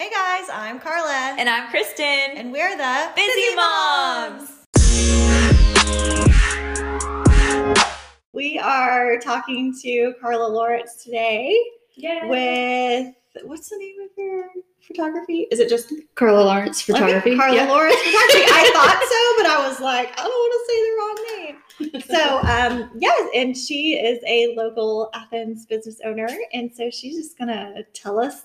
Hey guys, I'm Carla. And I'm Kristen. And we're the Busy Moms. We are talking to Carla Lawrence today Yeah. with what's the name of your photography? Is it just Carla Lawrence Photography. Carla Yep. Lawrence Photography. I thought so, but I was like, I don't want to say the wrong name. So, um, yes, and she is a local Athens business owner, and so she's just gonna tell us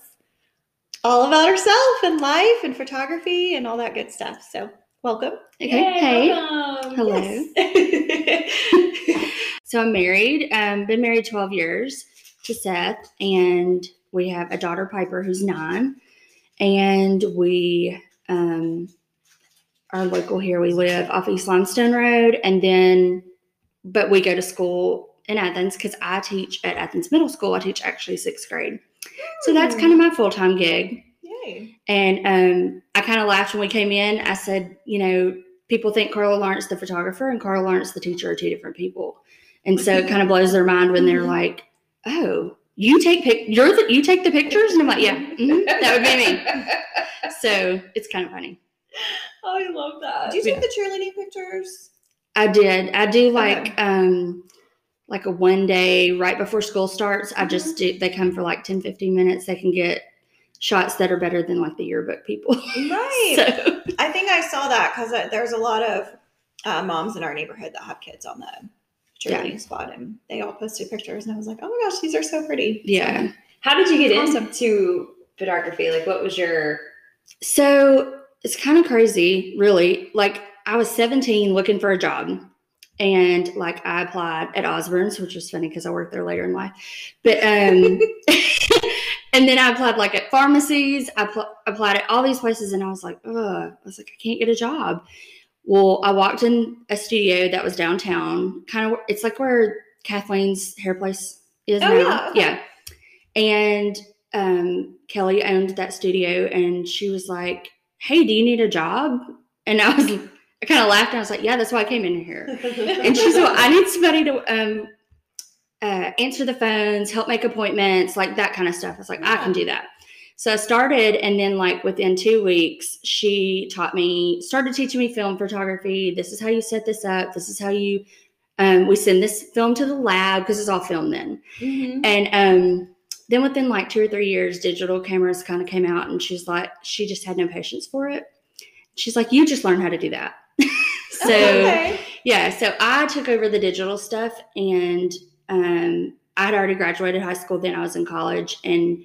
all about herself and life and photography and all that good stuff. So, welcome. Okay. Yay, hey. welcome. Hello. So I'm married. Um, been married 12 years to Seth, and we have a daughter Piper who's nine, and we um, are local here. We live off East Limestone Road, and then, but we go to school in Athens because I teach at Athens Middle School. I teach actually sixth grade, so that's kind of my full time gig. Yay. And um, I kind of laughed when we came in. I said, you know, people think Carla Lawrence, the photographer, and Carla Lawrence, the teacher, are two different people. And so it kind of blows their mind when they're like, "Oh, you take pic, you're the, you take the pictures," and I'm like, "Yeah, mhm, that would be me." So it's kind of funny. Oh, I love that. Do you take the cheerleading pictures? I did. I do like Okay. um like a one day right before school starts. I just do. They come for like 10, 15 minutes. They can get shots that are better than like the yearbook people. Right. so I think I saw that because there's a lot of uh, moms in our neighborhood that have kids on the cheerleading squad, and they all posted pictures, and I was like, oh my gosh, these are so pretty. yeah. How did you get Awesome. into photography? Like, what was your? So it's kind of crazy, really. Like I was 17 looking for a job. And like I applied at Osborne's, which was funny because I worked there later in life. But um and then I applied like at pharmacies. I pl- applied at all these places and I was like, ugh, I was like, I can't get a job. Well, I walked in a studio that was downtown, kind of it's like where Kathleen's hair place is Oh, now. yeah, yeah. And um, Kelly owned that studio, and she was like, "Hey, do you need a job?" And I was, I kind of laughed, and I was like, "Yeah, that's why I came in here." And she's like, "I need somebody to um, uh, answer the phones, help make appointments, like that kind of stuff." I was like, "I can do that." So I started, and then like within two weeks, she taught me, started teaching me film photography. This is how you set this up. This is how you. Um, we send this film to the lab because it's all film then. Mhm. And um, then within like two or three years, digital cameras kind of came out, and she's like, she just had no patience for it. She's like, you just learn how to do that. so okay. yeah, so I took over the digital stuff, and um, I had already graduated high school. Then I was in college, and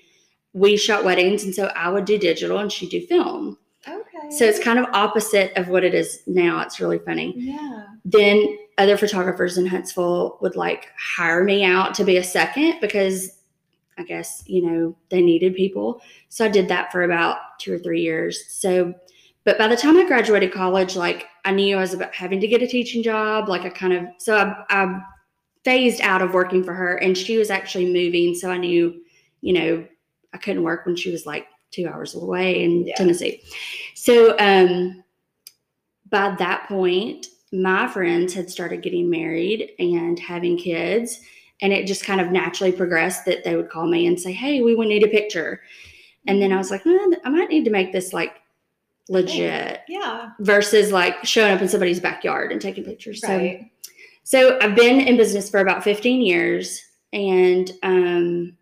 we shot weddings, and so I would do digital, and she'd do film. Okay. So it's kind of opposite of what it is now. It's really funny yeah. then other photographers in Huntsville would like hire me out to be a second because I guess, you know, they needed people. So I did that for about two or three years. So, but by the time I graduated college, like I knew I was about having to get a teaching job. Like I kind of, so I, I phased out of working for her and she was actually moving. So I knew, you know, I couldn't work when she was like two hours away in Yeah. Tennessee. So, um, by that point, my friends had started getting married and having kids. And it just kind of naturally progressed that they would call me and say, Hey, we would need a picture. And then I was like, "Eh, I might need to make this like legit Yeah. versus like showing up in somebody's backyard and taking pictures. Right. So, so I've been in business for about 15 years. And um,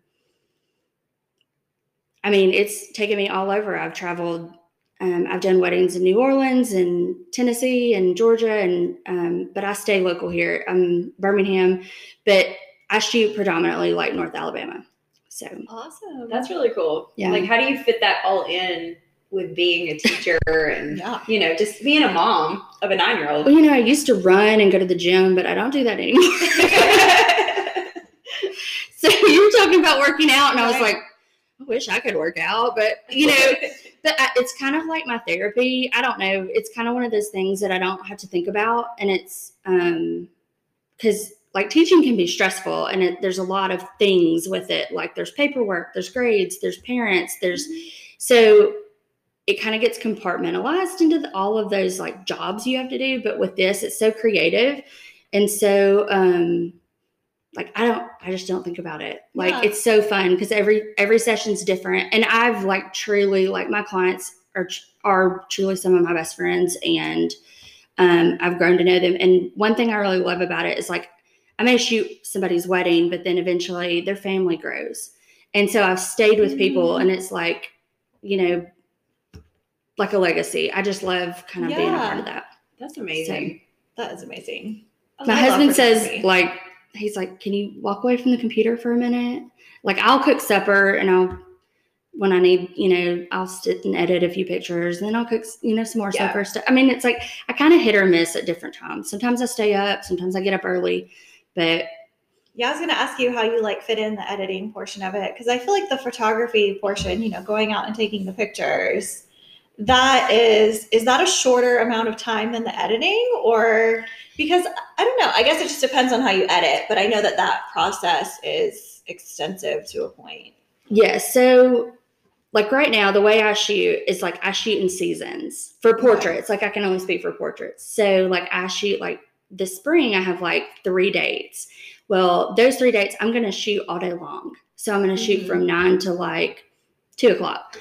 I mean, it's taken me all over. I've traveled um, I've done weddings in New Orleans and Tennessee and Georgia, and um, but I stay local here. I'm Birmingham, but I shoot predominantly like North Alabama. So Awesome. That's really cool. Yeah. Like, how do you fit that all in with being a teacher and yeah. you know just being a mom of a nine-year-old? well, you know, I used to run and go to the gym, but I don't do that anymore. so you were talking about working out, and I was like, I wish I could work out, but you know, but I, it's kind of like my therapy. I don't know. It's kind of one of those things that I don't have to think about, and it's um because like teaching can be stressful, and it, there's a lot of things with it. Like there's paperwork, there's grades, there's parents, there's so it kind of gets compartmentalized into the, all of those like jobs you have to do. But with this, it's so creative, and so um like I don't I just don't think about it. Like Yeah. it's so fun because every every session's different and I've like truly like my clients are are truly some of my best friends and um I've grown to know them and one thing I really love about it is like I may shoot somebody's wedding but then eventually their family grows. And so I've stayed with people Mm. and it's like you know like a legacy. I just love kind of being a part of that. That's amazing. That is amazing. I My husband says like he's like, "Can you walk away from the computer for a minute?" Like I'll cook supper and I'll when I need, you know, I'll sit and edit a few pictures, and then I'll cook, you know, some more Yeah. supper stuff. I mean, it's like I kind of hit or miss at different times. Sometimes I stay up, sometimes I get up early, but Yeah, I was going to ask you how you like fit in the editing portion of it because I feel like the photography portion, you know, going out and taking the pictures, that is is that a shorter amount of time than the editing or because I don't know, I guess it just depends on how you edit, but I know that that process is extensive to a point. Yeah. So, like right now, the way I shoot is like I shoot in seasons for portraits. Like I can only speak for portraits. So, like I shoot like this spring, I have like three dates. Well, those three dates, I'm going to shoot all day long. So, I'm going to shoot Mhm. from nine to like two o'clock.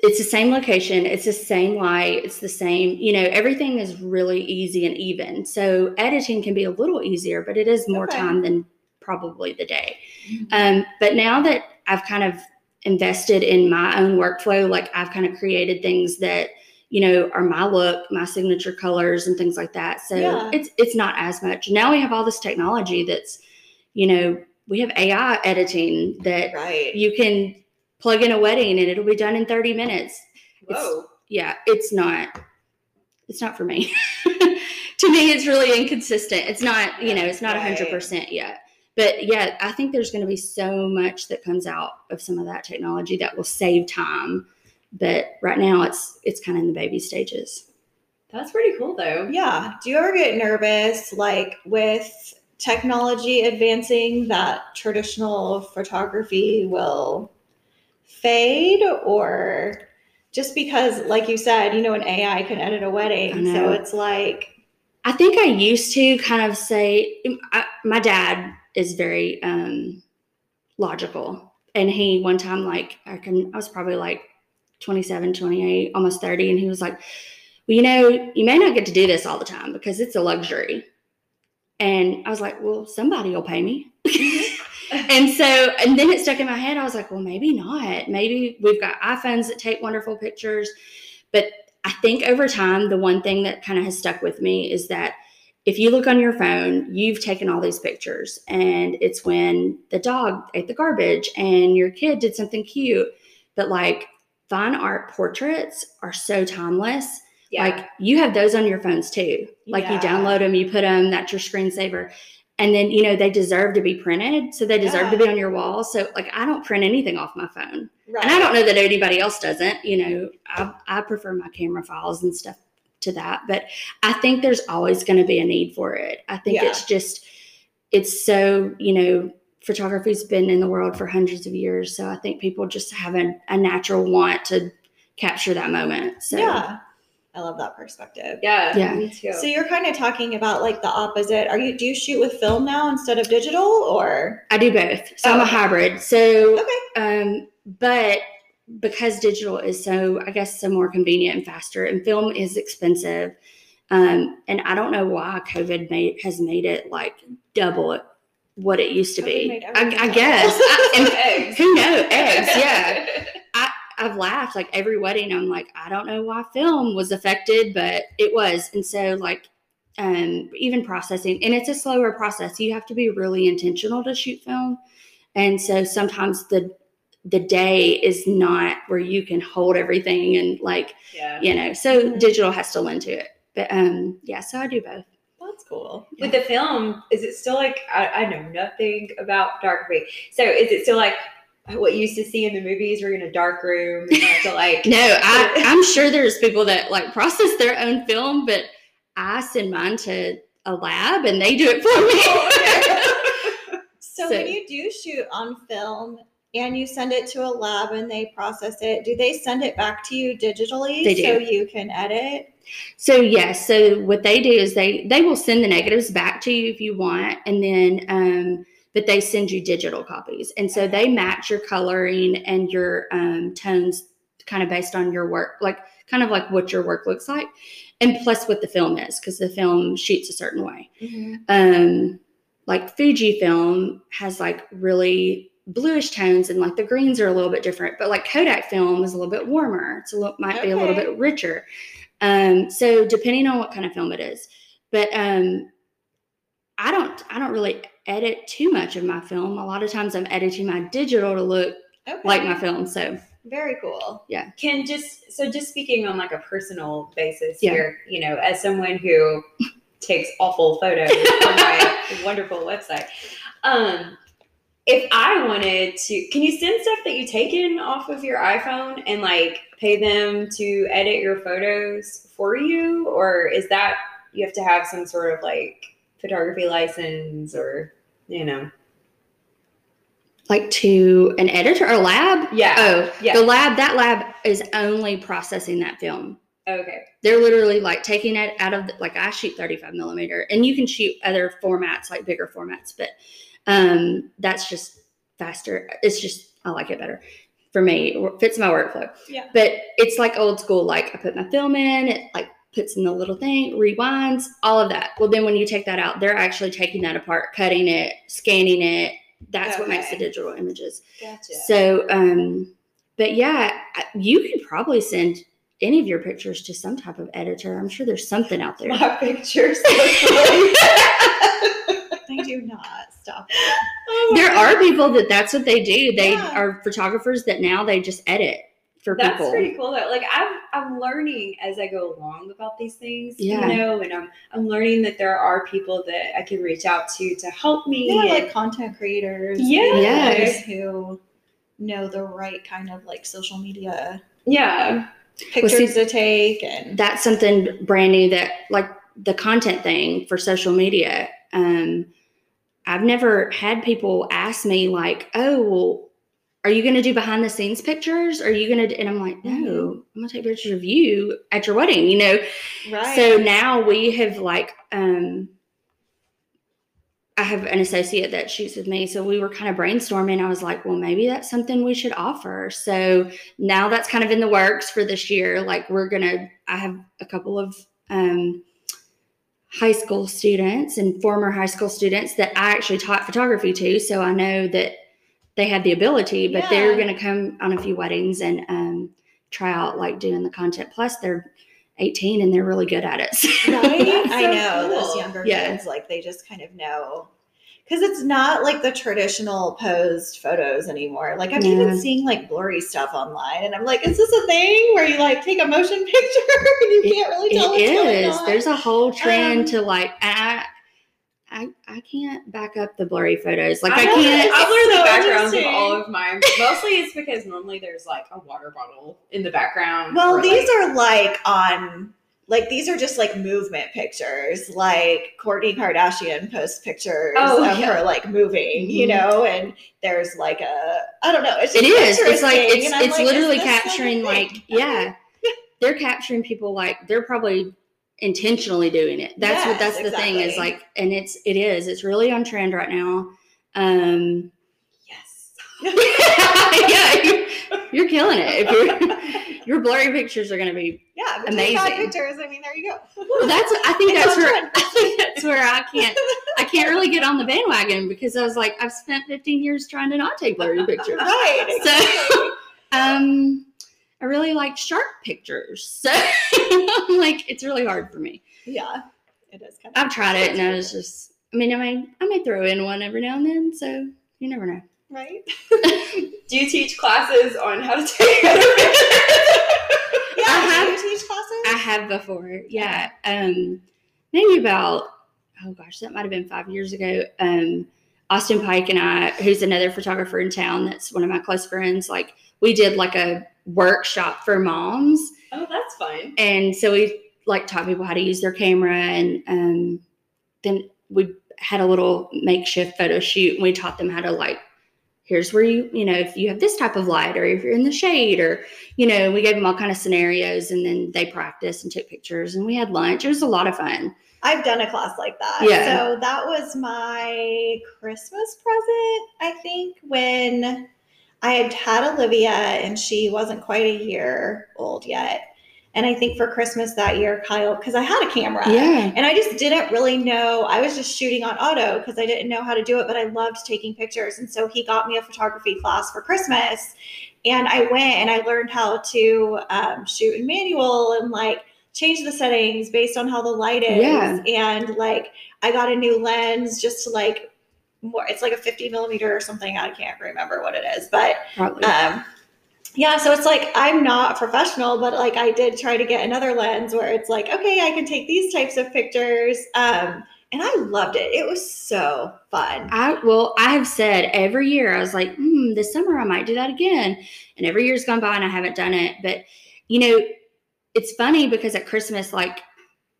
It's the same location, it's the same light, it's the same, you know, everything is really easy and even. So, editing can be a little easier, but it is more Okay. time than probably the day. Um, but now that I've kind of invested in my own workflow, like I've kind of created things that you know are my look, my signature colors, and things like that. So Yeah. it's it's not as much. Now we have all this technology that's, you know, we have AI editing that Right. you can plug in a wedding and it'll be done in 30 minutes. Whoa. Yeah, it's not it's not for me. to me it's really inconsistent. It's not, you know, it's not Right. 100% yet. But yeah, I think there's going to be so much that comes out of some of that technology that will save time. But right now it's it's kind of in the baby stages. That's pretty cool though. Yeah. Do you ever get nervous, like with technology advancing, that traditional photography will fade, or just because, like you said, you know, an AI can edit a wedding, so it's like, I think I used to kind of say I, my dad is very um, logical, and he one time like I can I was probably like 27, 28, almost 30, and he was like, "Well, you know, you may not get to do this all the time because it's a luxury." And I was like, "Well, somebody will pay me." and so, and then it stuck in my head. I was like, "Well, maybe not. Maybe we've got iPhones that take wonderful pictures, but I think over time, the one thing that kind of has stuck with me is that if you look on your phone, you've taken all these pictures, and it's when the dog ate the garbage and your kid did something cute. But like fine art portraits are so timeless. Yeah. Like you have those on your phones too. Like you download them, you put them, that's your screensaver. And then, you know, they deserve to be printed. So they deserve to be on your wall. So, like, I don't print anything off my phone right. and I don't know that anybody else doesn't. You know, I, I prefer my camera files and stuff to that, but I think there's always going to be a need for it. I think Yeah. it's just, it's so, you know, photography's been in the world for hundreds of years. So I think people just have a, a natural want to capture that moment. So, yeah. I love that perspective. yeah. Yeah. Me too. So you're kind of talking about like the opposite. Are you do you shoot with film now instead of digital or I do both. So Oh, I'm a hybrid. So, Okay. um, but because digital is so, I guess, so more convenient and faster, and film is expensive, um, and I don't know why COVID made has made it like double what it used to COVID be. I, I guess. I, and who knows? Eggs, yeah. I've laughed like every wedding. I'm like, I don't know why film was affected, but it was. And so, like, um, even processing, and it's a slower process. You have to be really intentional to shoot film, and so sometimes the the day is not where you can hold everything and like yeah. you know. So digital has to lend to it. But um, yeah, so I do both. that's cool. With the film, is it still like I, I know nothing about photography. So is it still like what you used to see in the movies? We're in a dark room and have to like No, I, I'm sure there's people that like process their own film, but I send mine to a lab and they do it for me. So, So- when you do shoot on film and you send it to a lab and they process it, do they send it back to you digitally They do. so you can edit? so yes, so what they do is they they will send the negatives back to you if you want, and then um, but they send you digital copies. And so they match your coloring and your um, tones kind of based on your work, like kind of like what your work looks like. And plus what the film is, because the film shoots a certain way. Um, like Fujifilm has like really bluish tones and like the greens are a little bit different, but like Kodak film is a little bit warmer. It's a little, might be a little bit richer. Um, so depending on what kind of film it is, but um, I don't, I don't really edit too much of my film. A lot of times I'm editing my digital to look Okay. like my film. So Very cool. Yeah. Can just so just speaking on like a personal basis Yeah. here, you know, as someone who takes awful photos on my wonderful website. Um if I wanted to, can you send stuff that you taken off of your iPhone and like pay them to edit your photos for you? Or is that you have to have some sort of like photography license or, you know? like to an editor or lab. Yeah. Oh, Yeah. the lab, that lab is only processing that film. Okay. they're literally like taking it out of the, like I shoot 35 millimeter and you can shoot other formats like bigger formats, but um that's just faster. It's just I like it better for me. It fits my workflow. Yeah. But it's like old school. Like I put my film in, it like puts in the little thing, rewinds, all of that. Well, then when you take that out, they're actually taking that apart, cutting it, scanning it. That's what makes the digital images. Gotcha. So, um, but yeah, you could probably send any of your pictures to some type of editor. I'm sure there's something out there. my pictures. I do not stop. There are people that that's what they do. They Yeah. are photographers that now they just edit for That's people. pretty cool though. Like I'm I'm learning as I go along about these things, Yeah. you know, and I'm I'm learning that there are people that I can reach out to to help me. Yeah, and- like content creators. Yeah. and Yes. who know the right kind of like social media yeah. pictures to take and That's something brand new that like the content thing for social media. Um, I've never had people ask me like, "Oh, well, are you going to do behind the scenes pictures? Are you going to?" And I'm like, "No, Mhm. I'm going to take pictures of you at your wedding." You know, right. So now we have like um I have an associate that shoots with me. So we were kind of brainstorming. I was like, well, maybe that's something we should offer. So now that's kind of in the works for this year. Like we're gonna I have a couple of um high school students and former high school students that I actually taught photography to. So I know that they have the ability, but they're gonna come on a few weddings and um try out like doing the content. Plus they're 18 and they're really good at it. So- right? I know those cool. younger Yeah. kids, like they just kind of know. Because it's not like the traditional posed photos anymore. Like I'm Yeah. even seeing like blurry stuff online, and I'm like, is this a thing where you like take a motion picture and you It- can't really tell It going is. There's a whole trend Um, to like I, I I can't back up the blurry photos. Like I, I've can't. I blur the backgrounds of all of mine. Mostly it's because normally there's like a water bottle in the background. Well, these like- are like on like these are just like movement pictures. Like Kourtney Kardashian posts pictures Oh, of yeah. her like moving, you Mhm. know, and there's like a I don't know. It's It just is. It's like it's it's like, literally this like a capturing like yeah, they're capturing people like they're probably intentionally doing it. That's what Yes, that's the thing is like, and it's it is it's really on trend right now. Um, yes. yeah, you're, you're killing it. If you're, your blurry pictures are going to be Yeah, Amazing. pictures. I mean, there you go. Well, that's I think It's that's where. I think that's where I can't I can't really get on the bandwagon because I was like I've spent 15 years trying to not take blurry pictures. right. So um I really like sharp pictures. So I'm like it's really hard for me. yeah, it is kind of. I've tried it and I was just I mean I may I may throw in one every now and then, so you never know. right. Do you teach classes on how to take better pictures? Yeah, I have- you teach classes? I have before. Yeah. Um maybe about oh gosh, that might have been five years ago. Um Austin Pike and I, who's another photographer in town that's one of my close friends, like we did like a workshop for moms. Oh, that's fun. And so we like taught people how to use their camera and um then we had a little makeshift photo shoot and we taught them how to like here's where you you know if you have this type of light or if you're in the shade or you know we gave them all kind of scenarios and then they practiced and took pictures and we had lunch it was a lot of fun I've done a class like that. Yeah. So that was my Christmas present, I think, when I had had Olivia and she wasn't quite a year old yet. And I think for Christmas that year, Kyle, because I had a camera. Yeah. And I just didn't really know. I was just shooting on auto because I didn't know how to do it, but I loved taking pictures. And so he got me a photography class for Christmas. And I went and I learned how to um, shoot in manual and like change the settings based on how the light is. Yeah. And like I got a new lens just to like more, it's like a 50 millimeter or something. I can't remember what it is, but um, yeah, so it's like I'm not professional, but like I did try to get another lens where it's like, okay, I can take these types of pictures. Um, and I loved it. It was so fun. I well, I have said every year I was like, hmm, this summer I might do that again, and every year's gone by and I haven't done it. But you know, it's funny because at Christmas, like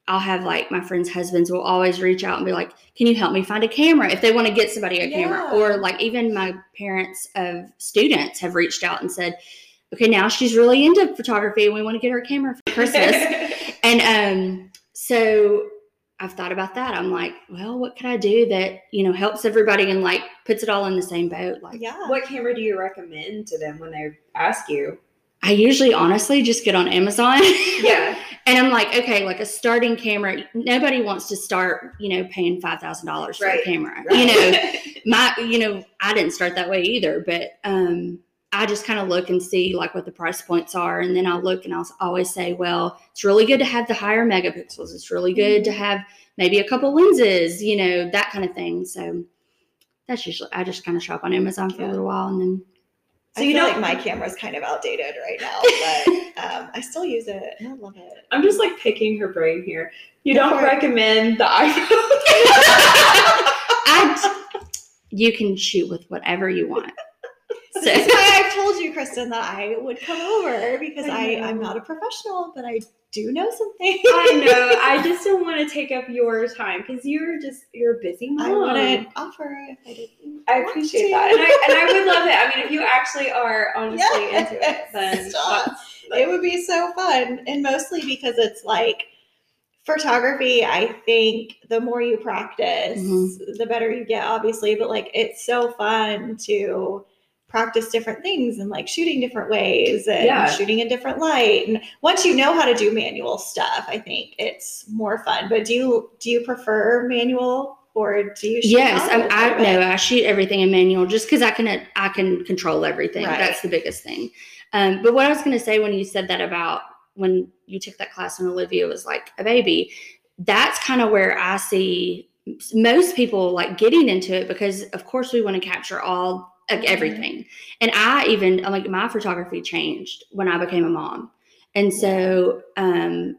I'll have like my friends' husbands will always reach out and be like, "Can you help me find a camera?" If they want to get somebody a camera, or like even my parents of students have reached out and said, "Okay, now she's really into photography and we want to get her a camera for Christmas." And um, so I've thought about that. I'm like, well, what can I do that you know helps everybody and like puts it all in the same boat? Like, yeah. what camera do you recommend to them when they ask you? I usually honestly just get on Amazon. Yeah. and I'm like, okay, like a starting camera. Nobody wants to start, you know, paying five thousand dollars for Right. a camera. You know, my, you know, I didn't start that way either, but um, I just kind of look and see like what the price points are, and then I'll look and I'll always say, well, it's really good to have the higher megapixels. It's really good to have maybe a couple lenses, you know, that kind of thing. So that's usually I just kind of shop on Amazon for a little while, and then So So you you feel don't- like my camera's kind of outdated right now, but um, I still use it and I love it. I'm just like picking her brain here. You Go don't for it. recommend the iPhone. I you can shoot with whatever you want. So This is why I've told you, Kristen, that I would come over because I I, I'm not a professional, but I do know something. I know. I just don't want to take up your time because you're just you're a busy mom. I wouldn't offer if I didn't. I appreciate to. that, and I and I would love it. I mean, if you actually are honestly into it, then it would be so fun and mostly because it's like photography i think the more you practice Mhm. the better you get obviously but like it's so fun to practice different things and like shooting different ways and Yeah. shooting in different light and once you know how to do manual stuff i think it's more fun but do you do you prefer manual or do you shoot yes, I'm, I no. I shoot everything in manual just because I can I can control everything. Right. That's the biggest thing. Um, but what I was going to say when you said that about when you took that class and Olivia was like a baby, that's kind of where I see most people like getting into it because of course we want to capture all like everything. And I even like my photography changed when I became a mom. And so um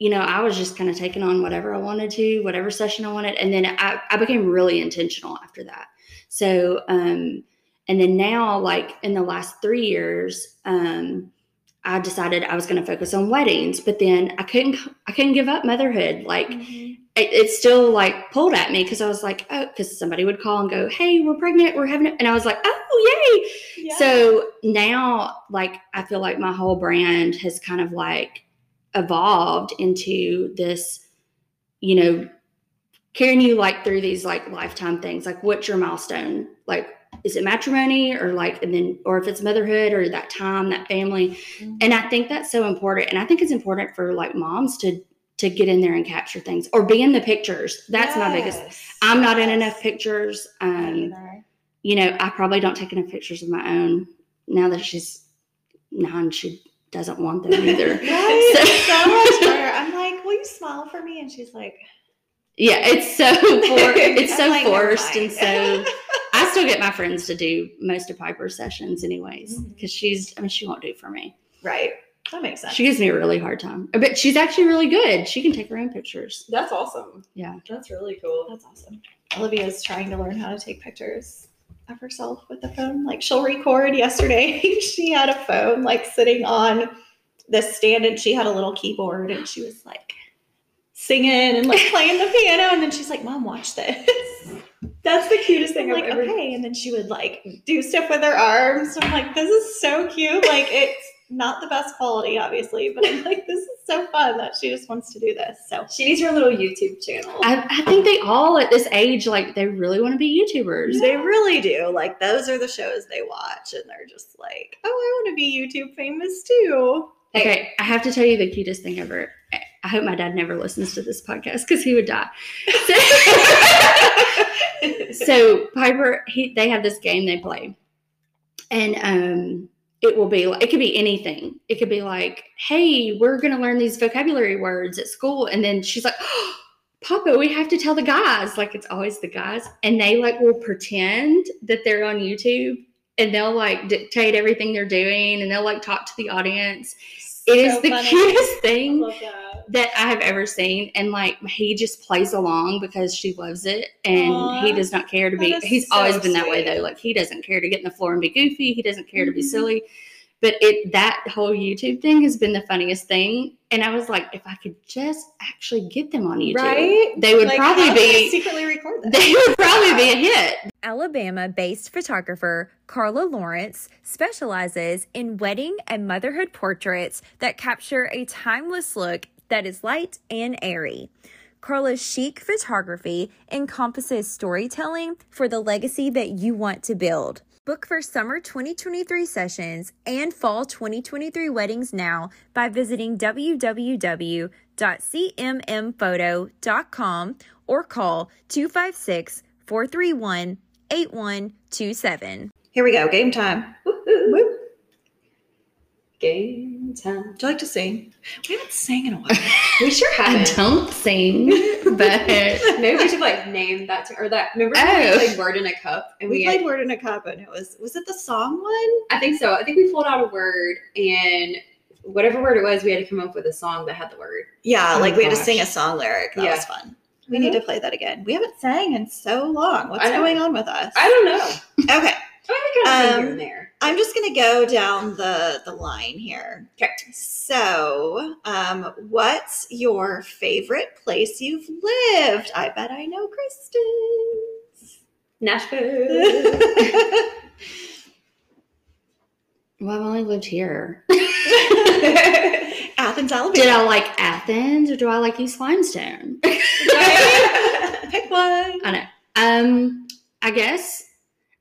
you know, I was just kind of taking on whatever I wanted to, whatever session I wanted. And then I, I became really intentional after that. So, um, and then now, like in the last three years, um, I decided I was going to focus on weddings, but then I couldn't, I couldn't give up motherhood. Like Mhm. It, it still like pulled at me because I was like, oh, because somebody would call and go, hey, we're pregnant, we're having it, and I was like, oh, yay! Yeah. So now, like, I feel like my whole brand has kind of like evolved into this, you know, carrying you like through these like lifetime things. Like, what's your milestone? Like, is it matrimony or like, and then, or if it's motherhood or that time, that family. Mhm. And I think that's so important. And I think it's important for like moms to, to get in there and capture things or be in the pictures. That's my biggest. I'm not in enough pictures. Um, you know, I probably don't take enough pictures of my own. Now that she's nine, she doesn't want them either. Right? So- so much. I'm like, will you smile for me? And she's like, yeah, it's so for, it's so like, forced, and so I still get my friends to do most of Piper's sessions, anyways, because she's. I mean, she won't do for me. right. That makes sense. She gives me a really hard time, but she's actually really good. She can take her own pictures. That's awesome. Yeah. That's really cool. That's awesome. Olivia's trying to learn how to take pictures of herself with the phone. Like she'll record yesterday. she had a phone like sitting on the stand and she had a little keyboard and she was like singing and like playing the piano. And then she's like, Mom, watch this. That's the cutest I'm thing like, I've ever. okay. And then she would like do stuff with her arms. I'm like, this is so cute. Like it's not the best quality, obviously, but I'm like, this is so fun that she just wants to do this. So She needs her little YouTube channel. I, I think they all at this age, like, they really want to be YouTubers. they really do. Like those are the shows they watch, and they're just like, oh, I want to be YouTube famous too. Okay, I have to tell you the cutest thing ever. I- I hope my dad never listens to this podcast because he would die. So, so Piper, he, they have this game they play, and um, it will be like it could be anything. It could be like, "Hey, we're gonna learn these vocabulary words at school," and then she's like. Papa, we have to tell the guys. Like it's always the guys, and they like will pretend that they're on YouTube, and they'll like dictate everything they're doing, and they'll like talk to the audience. It is So the funny. cutest thing that. that I have ever seen. And like he just plays along because she loves it and Aw, he does not care to be he's so always been that way though. Like he doesn't care to get in the floor and be goofy. He doesn't care to be Mhm. silly. But it that whole YouTube thing has been the funniest thing. And I was like, if I could just actually get them on YouTube, Right? they would Like, probably how do they be secretly record this. they would probably be a hit. Alabama based photographer Carla Lawrence specializes in wedding and motherhood portraits that capture a timeless look that is light and airy. Carla's chic photography encompasses storytelling for the legacy that you want to build. Book for summer 2023 sessions and fall 2023 weddings now by visiting www.cmmphoto.com or call 256 431 8127. Here we go. Game time. Woo-hoo. Woo. Game Would you like to sing? We haven't sang in a while. We sure I haven't. don't sing, but Maybe we should like name that to, or that. Remember Oh. we played word in a cup and we we, played Word in a Cup, and it was was it the song one? I think so. I think we pulled out a word and whatever word it was, we had to come up with a song that had the word. Yeah, Oh, like we had to sing a song lyric. That Yeah. was fun. We mm-hmm. need to play that again. We haven't sang in so long. What's going on with us? I don't know. Okay, I mean, we kind of Um, here and there. I'm just gonna go down the the line here. Okay. So, um, what's your favorite place you've lived? I bet I know Kristen's. Nashville. well, I've only lived here. Athens, Alabama. Did I like Athens or do I like East Limestone? Pick one. I know. Um, I guess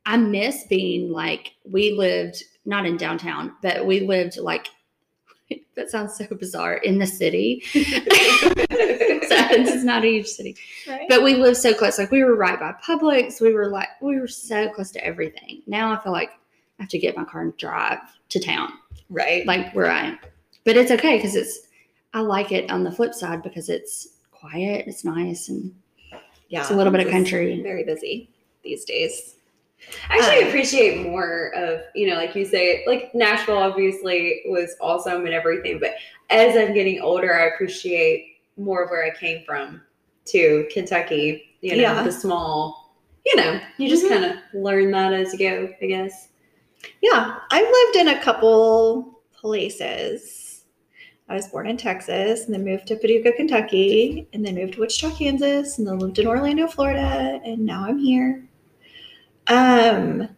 I miss being like we lived not in downtown, but we lived like that sounds so bizarre in the city. So is not a huge city, Right? but we lived so close. Like we were right by Publix. We were like we were so close to everything. Now I feel like I have to get my car and drive to town, right. like where I am. But it's okay because it's I like it on the flip side because it's quiet, it's nice, and yeah. it's a little bit of country. Very busy these days. I actually Um, appreciate more of, you know, like you say, like Nashville obviously was awesome and everything, but as I'm getting older, I appreciate more of where I came from to Kentucky, you know, Yeah. the small, you know, you just Mhm. kind of learn that as you go, I guess. Yeah, I've lived in a couple places. I was born in Texas and then moved to Paducah, Kentucky, and then moved to Wichita, Kansas, and then lived in Orlando, Florida, and now I'm here. Um,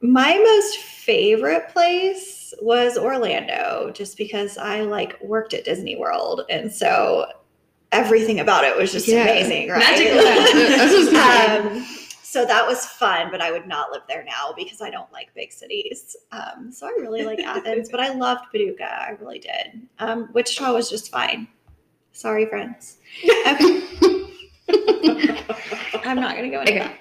my most favorite place was Orlando, just because I like worked at Disney World, and so everything about it was just Yeah. amazing, right? Magical. That's what I was um, so that was fun, but I would not live there now because I don't like big cities. Um, so I really like Athens, but I loved Paducah. I really did. Um, Wichita was just fine. Sorry, friends. Okay. I'm not going to go into Okay. that.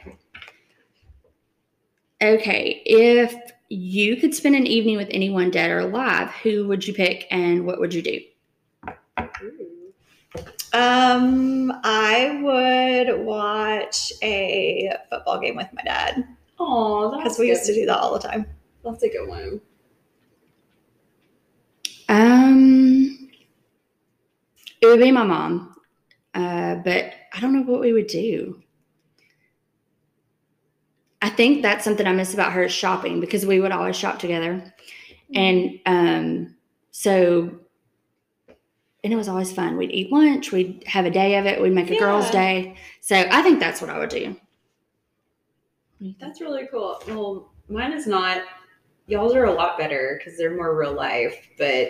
Okay, if you could spend an evening with anyone dead or alive, who would you pick and what would you do? Um, I would watch a football game with my dad Oh, because we used to do that all the time. That's a good one. Um, it would be my mom, uh, but I don't know what we would do. I think that's something I miss about her is shopping because we would always shop together, and um, so and it was always fun. We'd eat lunch, we'd have a day of it, we'd make a girls' day. So I think that's what I would do. That's really cool. Well, mine is not y'all's are a lot better because they're more real life. But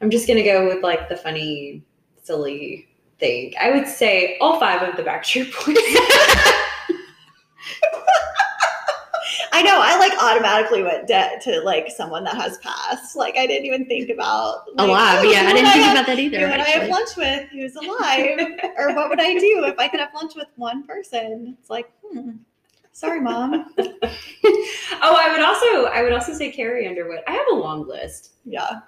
I'm just gonna go with like the funny, silly thing. I would say all five of the Backstreet Boys. I know. I like automatically went dead to like someone that has passed. Like I didn't even think about like, Alive. oh, Yeah, I didn't think have- about that either. Who would I have lunch with who's alive? or what would I do if I could have lunch with one person? It's like, hmm. Sorry, mom. oh, I would also I would also say Carrie Underwood. I have a long list. Yeah.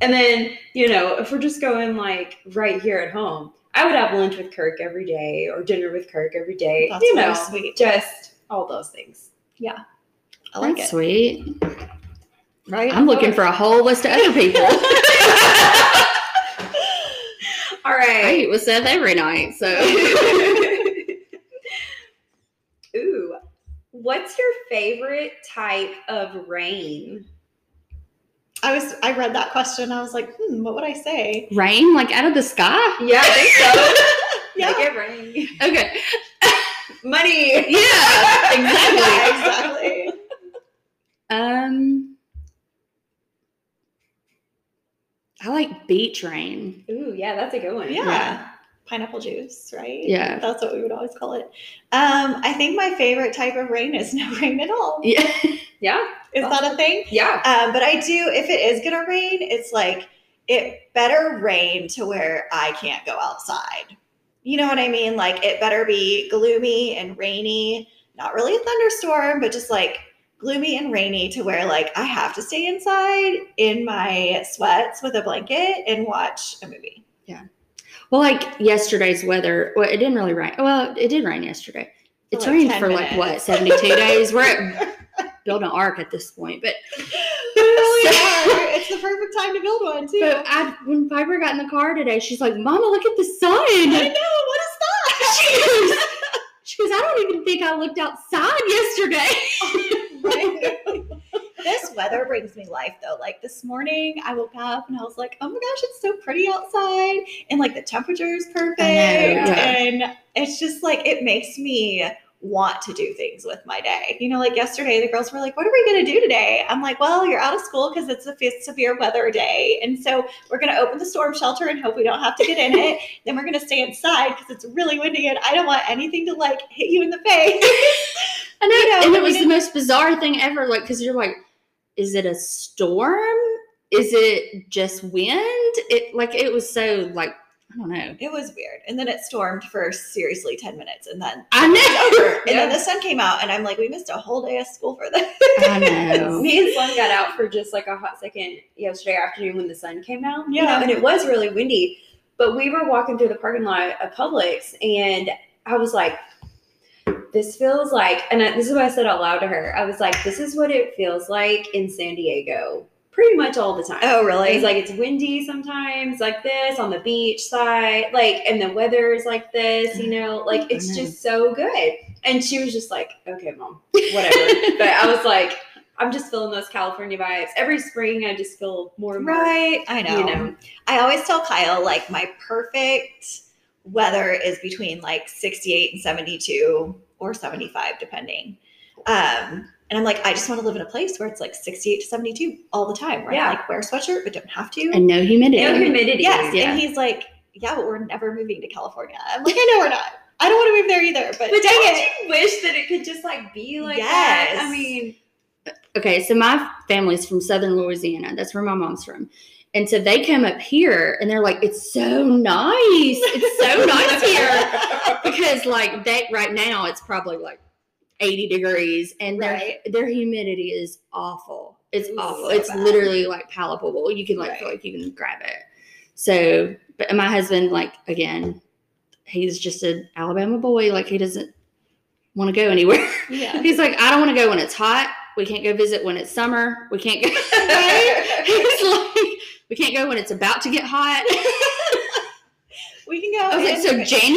And then, you know, if we're just going like right here at home, I would have lunch with Kirk every day or dinner with Kirk every day. That's you know, sweet. just all those things. I like That's it. sweet. Right? I'm looking for a whole list of other people. All right. I right. eat with Seth every night, so Ooh. What's your favorite type of rain? I was I read that question. I was like, hmm, what would I say? rain like out of the sky. Yeah, I think so. Yeah. Make it rain. Okay. Money. Yeah, exactly. exactly. Um, I like beach rain. Ooh, yeah, that's a good one. Yeah. Yeah. Pineapple juice, right? Yeah. That's what we would always call it. Um, I think my favorite type of rain is no rain at all. Yeah. Yeah. Is that a thing? Yeah. Um, but I do, if it is gonna rain, it's like it better rain to where I can't go outside. You know what I mean? Like it better be gloomy and rainy, not really a thunderstorm, but just like gloomy and rainy to where like I have to stay inside in my sweats with a blanket and watch a movie. Yeah. Well, like yesterday's weather. Well, it didn't really rain. Well, it did rain yesterday. It's like rained 10 for like what seventy two days. We're at building an ark at this point, but We really are. It's the perfect time to build one too. but I, when Piper got in the car today, she's like, "Mama, look at the sun." I know. What is that? She goes, she goes, I don't even think I looked outside yesterday. Right? this weather brings me life though. Like this morning, I woke up and I was like, oh my gosh, it's so pretty outside. And like the temperature is perfect. yeah. And it's just like, it makes me want to do things with my day. You know, like yesterday, the girls were like, what are we going to do today? I'm like, well, you're out of school because it's a severe weather day. And so we're going to open the storm shelter and hope we don't have to get in it. then we're going to stay inside because it's really windy and I don't want anything to like hit you in the face. I know, You and it was the most bizarre thing ever. Like, because you're like, is it a storm? Is it just wind? It like it was so like I don't know. It was weird. And then it stormed for seriously 10 minutes and then I over. know. And then the sun came out and I'm like, we missed a whole day of school for this. I know. Me and Sloan got out for just like a hot second yesterday afternoon when the sun came out. you Yeah. know, and it was really windy. But we were walking through the parking lot of Publix, and I was like, "This feels like," and I, this is what I said out loud to her. I was like, "This is what it feels like in San Diego, pretty much all the time." Oh, really? It's like it's windy sometimes, like this on the beach side, like, and the weather is like this, you know, oh, like it's just so good. And she was just like, "Okay, mom, whatever." but I was like, I'm just feeling those California vibes. Every spring, I just feel more and more. right. I know. You know. I always tell Kyle, like, my perfect weather is between like 68 and 72 or 75, depending. Um, and I'm like, I just want to live in a place where it's like 68 to 72 all the time, right? Yeah. Like, wear a sweatshirt, but don't have to. And no humidity. No humidity. yes. yeah. And he's like, yeah, but we're never moving to California. I'm like, I know we're not. I don't want to move there either, but, But dang don't it. you wish that it could just like be like that? Yes. I mean, okay, so my family's from Southern Louisiana. That's where my mom's from. And so they come up here and they're like, it's so nice. It's so nice here. Because like that right now it's probably like 80 degrees and their Right. their humidity is awful. It's Ooh, awful. so it's bad. literally like palpable. You can like feel Right. like you can grab it. So but my husband, like again, he's just an Alabama boy. Like he doesn't want to go anywhere. Yeah. He's like, I don't want to go when it's hot. We can't go visit when it's summer. We can't go. Right? He's like, we can't go when it's about to get hot. We can go. I was like, so I was January?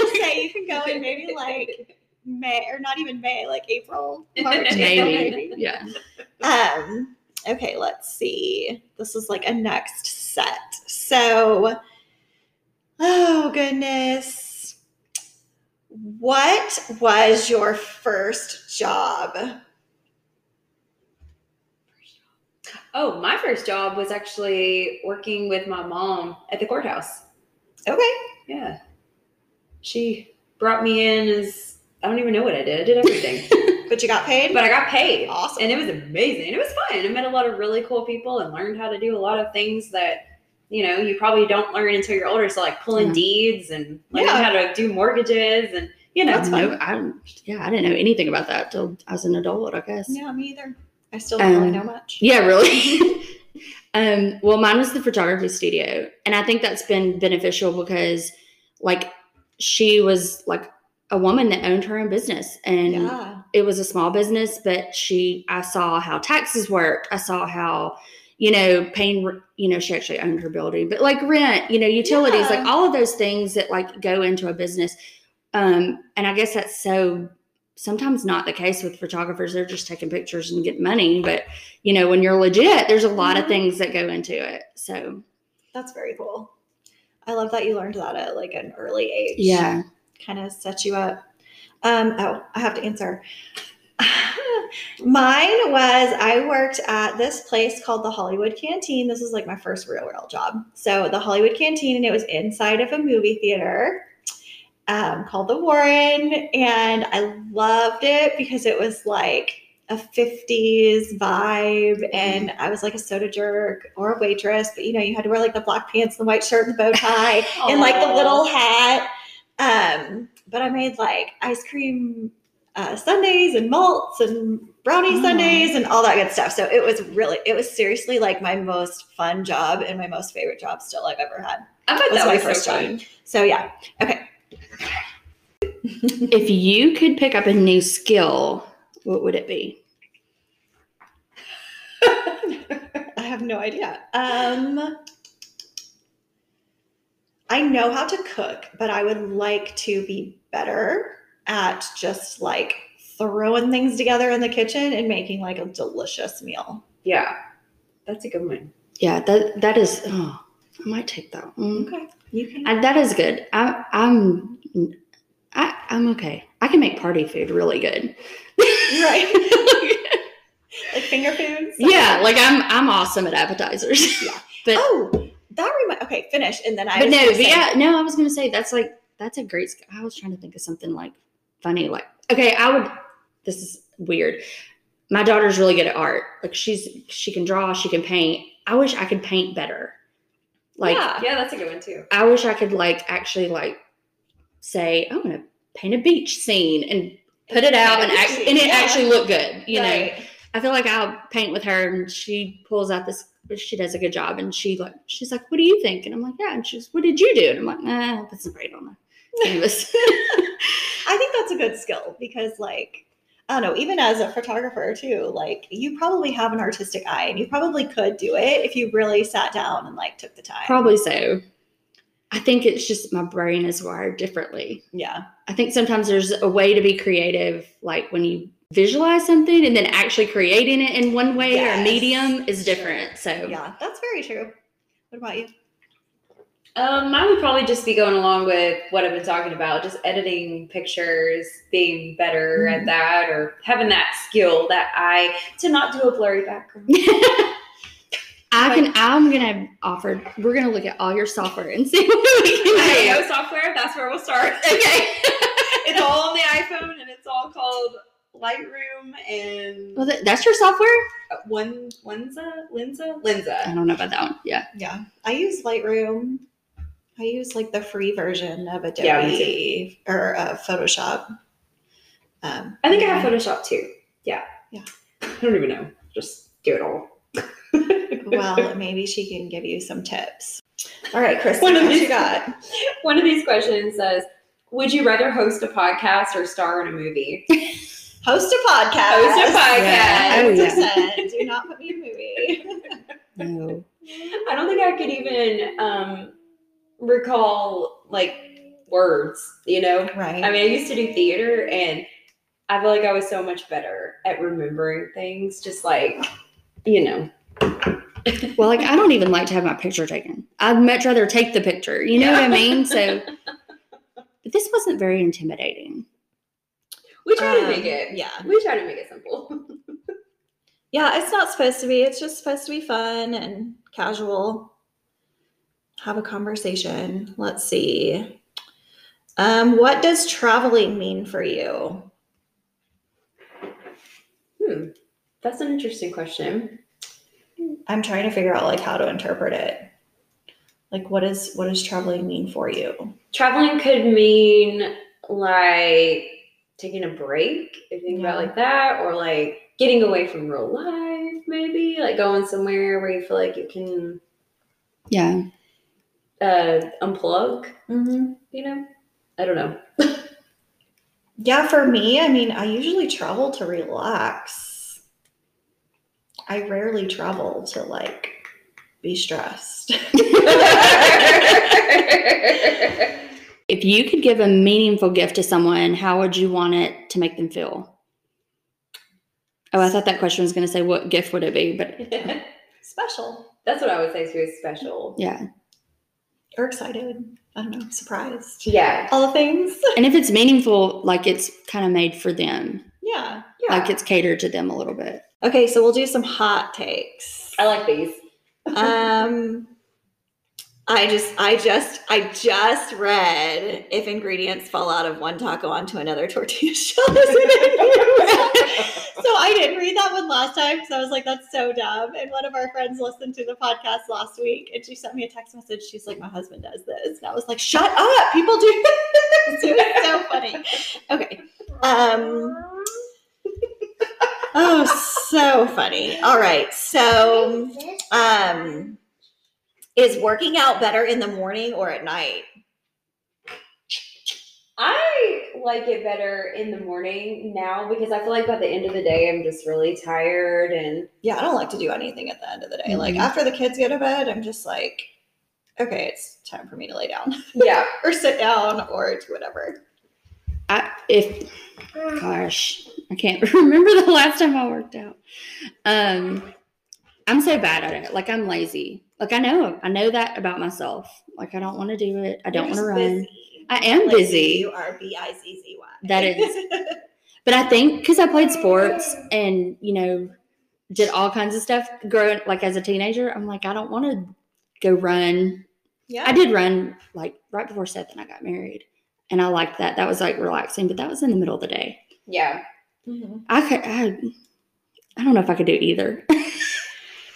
gonna say you can go in maybe like May or not even May, like April, March, April, Maybe. maybe. Yeah. Um. Okay, let's see. This is like a next set. So, oh goodness, what was your first job? Oh, my first job was actually working with my mom at the courthouse. Okay. Yeah. She brought me in as I don't even know what I did. I did everything. But you got paid? but I got paid. Awesome. And it was amazing. It was fun. I met a lot of really cool people and learned how to do a lot of things that, you know, you probably don't learn until you're older. So like pulling Yeah. deeds and learning Yeah. how to do mortgages and you know, That's fun. No, I, yeah, I didn't know anything about that till I was an adult, I guess. yeah, me either. I still don't really Um, know much. Yeah, really. um, well, mine was the photography studio, and I think that's been beneficial because, like, she was like a woman that owned her own business, and Yeah. it was a small business, but she, I saw how taxes worked. I saw how, you know, paying, you know, she actually owned her building, but like rent, you know, utilities, Yeah. like all of those things that like go into a business. Um, and I guess that's so sometimes not the case with photographers. They're just taking pictures and getting money. But, you know, when you're legit, there's a lot of Mhm. things that go into it. So, That's very cool. I love that you learned that at like an early age. yeah. Kind of set you up. Um, oh, I have to answer. Mine was I worked at this place called the Hollywood Canteen. This was like my first real, world job. So the Hollywood Canteen, and it was inside of a movie theater um, called the Warren, and I loved it because it was like a 50s vibe and I was like a soda jerk or a waitress, but you know, you had to wear like the black pants, the white shirt, and the bow tie, and like the little hat. Um, but I made like ice cream uh, Sundays and malts and brownie Oh. Sundays and all that good stuff. So it was really, it was seriously like my most fun job and my most favorite job still I've ever had. I bet Was that my first so job. So yeah, okay. If you could pick up a new skill, what would it be? I have no idea. Um, I know how to cook, but I would like to be better at just like throwing things together in the kitchen and making like a delicious meal. Yeah. That's a good one. Yeah, that that is. Oh, I might take that one. Okay, you can. I, that is good. I, I'm. I, I'm okay. I can make party food really good. right, like finger foods. yeah, like I'm. I'm awesome at appetizers. Yeah. but Oh, that reminds. Okay, finish, and then I. but was no, but say- yeah, no. I was gonna say that's like that's a great. I was trying to think of something like funny. Like okay, I would. This is weird. My daughter's really good at art. Like she's she can draw, she can paint. I wish I could paint better. Like Yeah. Yeah, that's a good one too. I wish I could like actually like say I'm gonna paint a beach scene and put it out and act- and it yeah. actually look good. You know, I feel like I'll paint with her and she pulls out this. She does a good job and she like she's like, "What do you think?" And I'm like, "Yeah." And she's, "What did you do?" And I'm like, "Nah, put some paint on the canvas." I think that's a good skill because, like, I don't know, even as a photographer, too, like, you probably have an artistic eye and you probably could do it if you really sat down and, like, took the time. Probably so. I think it's just my brain is wired differently. Yeah. I think sometimes there's a way to be creative, like when you visualize something and then actually creating it in one way or Yes. medium is different. So Yeah. That's very true. What about you? Um, mine would probably just be going along with what I've been talking about, just editing pictures, being better Mhm. at that, or having that skill that I to not do a blurry background. I can. I'm gonna offer. We're gonna look at all your software and see what we I can know do. software. That's where we'll start. Okay. it's all on the iPhone, and it's all called Lightroom and Well, that, that's your software. one Lensa, Lensa, I don't know about that one. Yeah. Yeah. I use Lightroom. I use, like, the free version of Adobe Yeah, me or uh, Photoshop. Um, I think I have Photoshop too. Yeah. Yeah. I don't even know. Just do it all. Well, maybe she can give you some tips. All right, Chris, One what of you these- got? One of these questions says, "Would you rather host a podcast or star in a movie?" Host a podcast. Host a Yeah. podcast. Oh, yeah. Do not put me in a movie. No. I don't think I could even um, recall like words. You know, right. I mean, I used to do theater, and I feel like I was so much better at remembering things. Just like, you know, Well, like I don't even like to have my picture taken. I'd much rather take the picture. You know what I mean? So, but this wasn't very intimidating. we try to Um, make it. Yeah. We try to make it simple. Yeah, it's not supposed to be. It's just supposed to be fun and casual. Have a conversation. Let's see. Um, what does traveling mean for you? Hmm. That's an interesting question. I'm trying to figure out like how to interpret it. Like what is what does traveling mean for you? Traveling could mean like taking a break, if you think about it like that, or like getting away from real life, maybe like going somewhere where you feel like you can Yeah. uh, unplug. Mm-hmm. You know, I don't know. Yeah, for me, I mean, I usually travel to relax. I rarely travel to like be stressed. If you could give a meaningful gift to someone, how would you want it to make them feel? Oh, I thought that question was going to say what gift would it be, but Special That's what I would say too. Is special. yeah. or excited. I don't know, surprised. Yeah. All the things. And if it's meaningful, like it's kind of made for them, Yeah. Yeah. like it's catered to them a little bit. Okay, so we'll do some hot takes. I like these. Um I just I just I just read if ingredients fall out of one taco onto another tortilla shell is it So I didn't read that one last time because I was like, that's so dumb. And one of our friends listened to the podcast last week and she sent me a text message. She's like, my husband does this. And I was like, shut up. People do this. It was so funny. Okay. Um, oh, so funny. All right. So, um, is working out better in the morning or at night? I like it better in the morning now because I feel like by the end of the day I'm just really tired and Yeah, I don't like to do anything at the end of the day. Like Mhm. after the kids go to bed, I'm just like, okay, it's time for me to lay down. yeah. or sit down or do whatever. I if gosh, I can't remember the last time I worked out. Um I'm so bad at it. Like I'm lazy. Like I know I know that about myself. Like I don't want to do it. I don't want to run. I am busy. You are B I Z Z Y. That is- But I think because I played sports and you know did all kinds of stuff growing like as a teenager, I'm like I don't want to go run. yeah. I did run like right before Seth and I got married, and I liked that. That was like relaxing, but that was in the middle of the day. Yeah. Mhm. I could I, I don't know if I could do either.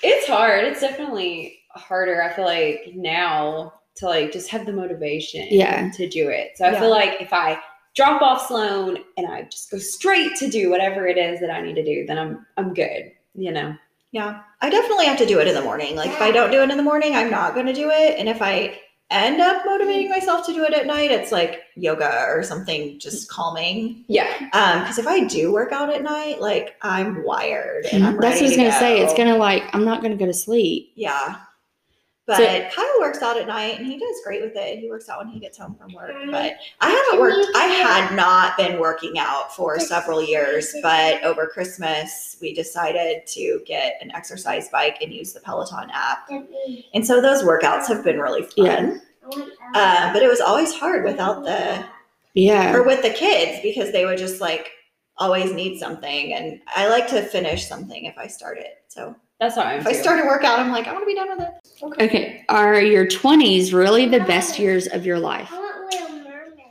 It's hard. It's definitely harder. I feel like now to like just have the motivation Yeah. to do it. So I Yeah. feel like if I drop off Sloan and I just go straight to do whatever it is that I need to do, then I'm I'm good. You know. Yeah. I definitely have to do it in the morning. Like if I don't do it in the morning, I'm not going to do it. And if I end up motivating mm. myself to do it at night, it's like yoga or something just mm. calming. Yeah. Um, because if I do work out at night, like I'm wired and mm, I'm That's what I was ready gonna to say. It's gonna like I'm not gonna go to sleep. Yeah. But So- Kyle works out at night and he does great with it. He works out when he gets home from work. But I haven't worked, I had not been working out for several years. But over Christmas, we decided to get an exercise bike and use the Peloton app. And so those workouts have been really fun. Uh, but it was always hard without the, Yeah. or with the kids because they would just like always need something. And I like to finish something if I start it. So That's how I'm if I too. start a workout, I'm like, I want to be done with it. Okay. okay. Are your 20s really the best years of your life?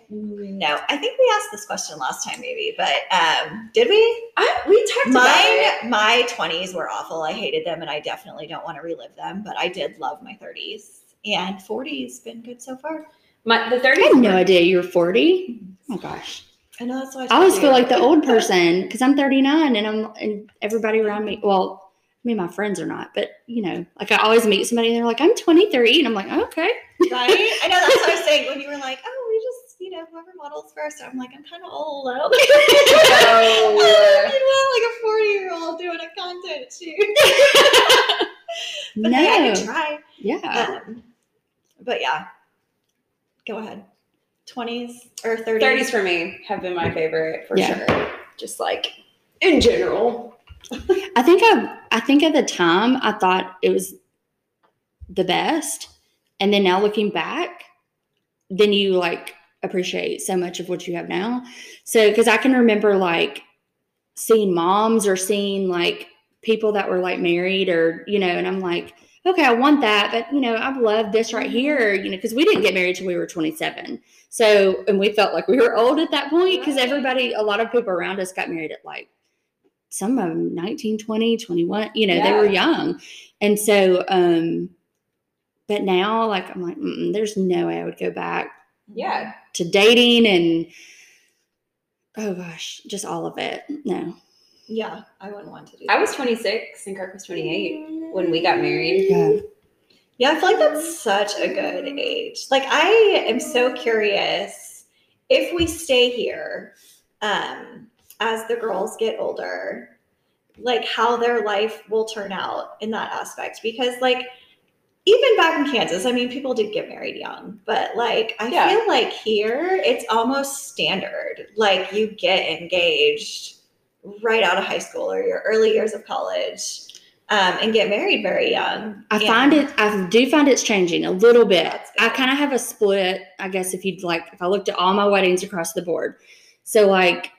No, I think we asked this question last time, maybe, but um, did we? I, we talked about it. Mine, my twenties were awful. I hated them, and I definitely don't want to relive them. But I did love my thirties, and forties been good so far. My the 30s. I 30s. had no idea you were 40. Oh my gosh. I know that's why I always feel like the old person because I'm 39 and I'm and everybody around me. Well, I mean, my friends are not, but you know, like I always meet somebody and they're like, I'm 23. And I'm like, okay. right? I know that's what I was saying when you were like, "Oh, we just, you know, whoever models first. I'm like, I'm kind of old. I don't think Oh. I want like a forty year old doing a content shoot. but no. hey, I can try. Yeah. Um, but yeah, go ahead. Twenties or 30s? 30s for me have been my favorite for Yeah. sure. Just like in general. I think I I think at the time I thought it was the best. And then now looking back, then you like appreciate so much of what you have now. So cuz I can remember like seeing moms or seeing like people that were like married or you know, and I'm like, okay, I want that, but you know, I love this right here, you know, because we didn't get married till we were 27. So, and we felt like we were old at that point because everybody, a lot of people around us got married at like some of them 19, 20, 21, you know, they were young. And so, um, but now, like, I'm like, Mm-mm, there's no way I would go back Yeah. to dating and oh gosh, just all of it. No. Yeah, I wouldn't want to do. That. I was 26 and Kirk was 28 when we got married. Yeah. Yeah, I feel like that's such a good age. Like I am so curious if we stay here um as the girls get older, like how their life will turn out in that aspect because like even back in Kansas, I mean people did get married young, but like I Yeah. feel like here it's almost standard. Like you get engaged right out of high school or your early years of college. Um, and get married very young. I And- find it, I do find it's changing a little bit. I kind of have a split, I guess, if you'd like, if I looked at all my weddings across the board. So, like,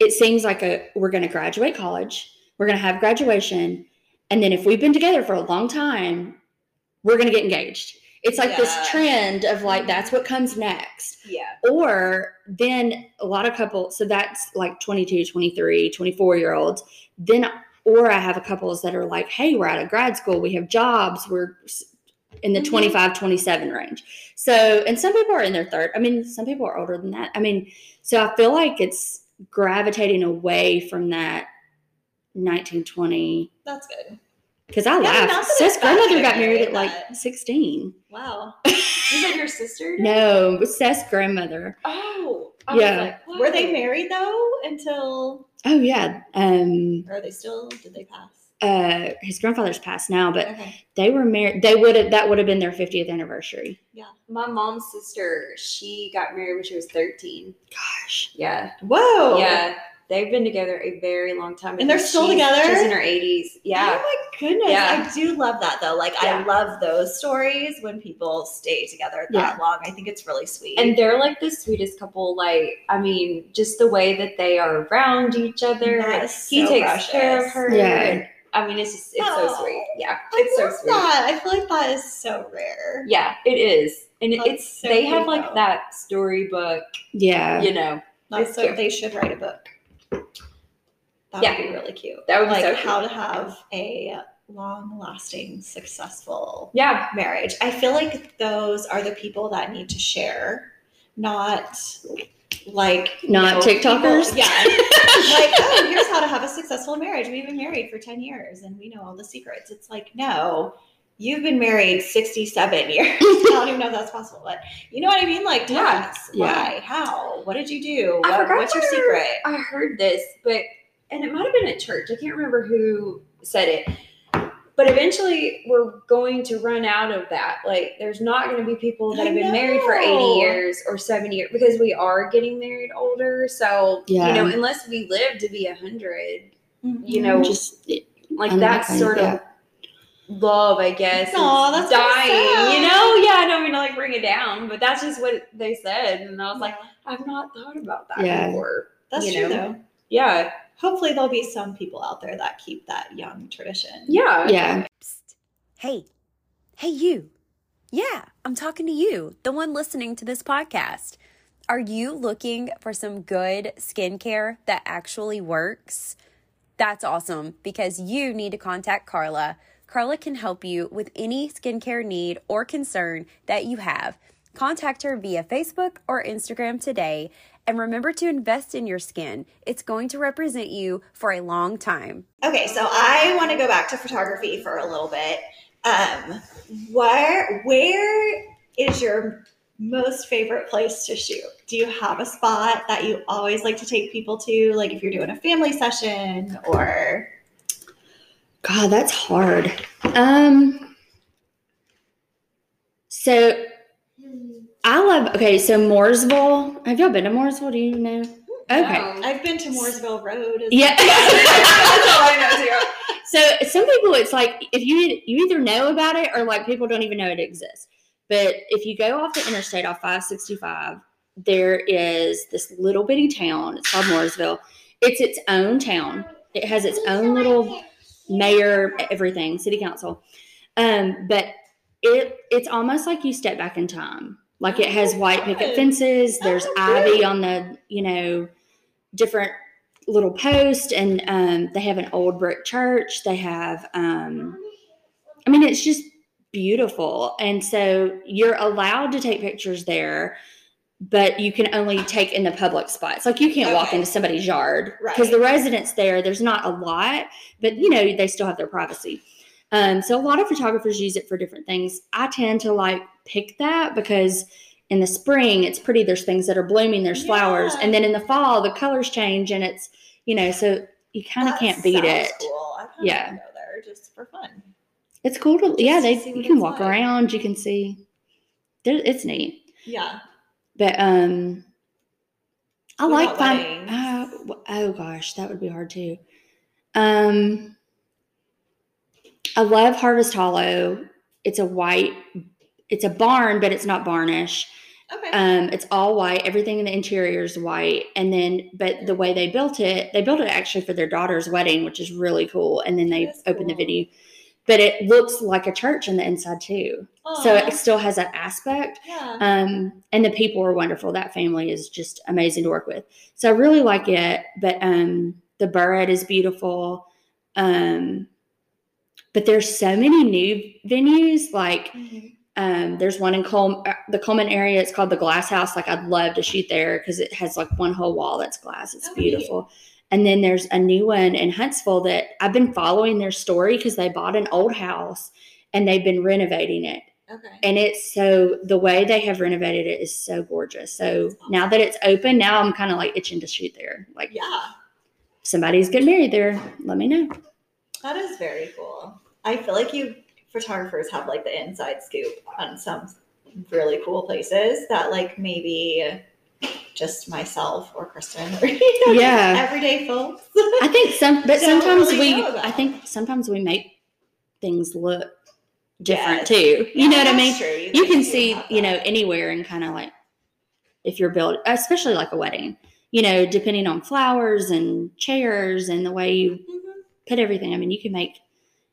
it seems like a we're going to graduate college, we're going to have graduation, and then if we've been together for a long time, we're going to get engaged. It's like Yeah. this trend of like, that's what comes next. Yeah. or then a lot of couples so that's like 22 23 24 year olds then or i have a couples that are like hey we're out of grad school we have jobs we're in the Mhm. 25 27 range so and some people are in their third i mean some people are older than that i mean so i feel like it's gravitating away from that 1920 That's good. because i Yeah, not laugh Seth's grandmother got married at like but- 16 Wow. Is that your sister? no Seth's grandmother Oh. I was Yeah. like, Were they married though until oh yeah um or are they still did they pass? Uh his grandfather's passed now but Okay. they were married they would have that would have been their 50th anniversary yeah My mom's sister, she got married when she was 13. gosh Yeah. Whoa. Yeah. They've been together a very long time. And they're still she's- together? She's in her 80s. Yeah. Oh my goodness. Yeah. I do love that though. Like Yeah. I love those stories when people stay together that long. I think it's really sweet. And they're like the sweetest couple. Like, I mean, just the way that they are around each other. That's he so takes care of her. Yeah. And- I mean, it's just, it's Oh, so sweet. Yeah. I It's so sweet. that. I feel like that is so rare. Yeah, it is. And That's it's, so they have cute, like though. that storybook, yeah you know. That's so cute. they should write a book. That Yeah. would be really cute. That would be like so cute. how to have a long lasting, successful Yeah. marriage. I feel like those are the people that need to share, not like Not you know, TikTokers? people- yeah, like oh, here's how to have a successful marriage. We've been married for ten years and we know all the secrets. It's like no. You've been married 67 years. I don't even know if that's possible, but you know what I mean? Like, tell Yeah. us Yeah. why, how, what did you do? What, what's your secret? I heard this, but and it might have been at church. I can't remember who said it. But eventually we're going to run out of that. Like there's not going to be people that have been married for 80 years or 70 years because we are getting married older. So, Yeah. you know, unless we live to be 100, Mm-hmm. you know, just like I'm that's not- sort yeah. of love, I guess. Aw, is that's so dying. sad. You know? Yeah, I don't mean to like bring it down, but that's just what they said. And I was like, I've not thought about that Yeah. before. that's you true know. though. Yeah. Hopefully, there'll be some people out there that keep that young tradition. Yeah. yeah Psst. Hey, hey, you. Yeah, I'm talking to you, the one listening to this podcast. Are you looking for some good skincare that actually works? That's awesome because you need to contact Carla. Carla can help you with any skincare need or concern that you have. Contact her via Facebook or Instagram today. And remember to invest in your skin. It's going to represent you for a long time. Okay, so I want to go back to photography for a little bit. Um, where where is your most favorite place to shoot? Do you have a spot that you always like to take people to? Like if you're doing a family session or god that's hard um so i love okay so mooresville have y'all been to mooresville do you know okay No. I've been to Mooresville Road. as Yeah. That's all I know, too. So some people, it's like if you you either know about it or like people don't even know it exists. But if you go off the interstate off 565, there is this little bitty town. It's called Mooresville. It's its own town. It has its own little mayor, everything, city council. Um, but it it's almost like you step back in time. Like it has white picket fences. There's Oh, ivy on the you know different little posts, and um, they have an old brick church. They have um, I mean, it's just beautiful. And so you're allowed to take pictures there, but you can only take in the public spots. Like you can't walk into somebody's yard because Right. the residents there, there's not a lot, but you know, they still have their privacy. Um, so a lot of photographers use it for different things. I tend to like pick that because in the spring it's pretty. There's things that are blooming, there's flowers, and then in the fall the colors change and it's you know, so you kind of can't beat it. Cool. Yeah. go there just for fun. It's cool to yeah. Just to They see you can walk like. around. You can see. There, it's neat, Yeah. but um, I What like about find. weddings? Uh, oh gosh, that would be hard too. Um, I love Harvest Hollow. It's a white. It's a barn, but it's not barnish. Okay. Um, it's all white. Everything in the interior is white. And then, but the way they built it, they built it actually for their daughter's wedding, which is really cool. And then they That is opened the cool. venue, but it looks like a church on the inside too. So it still has that aspect. yeah. Um, and the people are wonderful. That family is just amazing to work with. So I really like it. But um, the Burrett is beautiful. Um, but there's so many new venues. Like Mhm. um, there's one in Col- uh, the Cullman area. It's called the Glass House. Like I'd love to shoot there because it has like one whole wall that's glass. It's Oh, neat. beautiful. And then there's a new one in Huntsville that I've been following their story because they bought an old house and they've been renovating it Okay. and it's so the way they have renovated it is so gorgeous. So awesome. now that it's open, now I'm kind of like itching to shoot there. Like Yeah. somebody's getting married there, let me know. That is very cool. I feel like you photographers have like the inside scoop on some really cool places that like maybe just myself or Kristen or you know, Yeah. everyday folks. I think some, but sometimes really we. I think sometimes we make things look different Yes. too. You know what I mean? True. You guys can do see, you know, anywhere and kind of like if you're built, especially like a wedding, you know, depending on flowers and chairs and the way you Mhm. put everything. I mean, you can make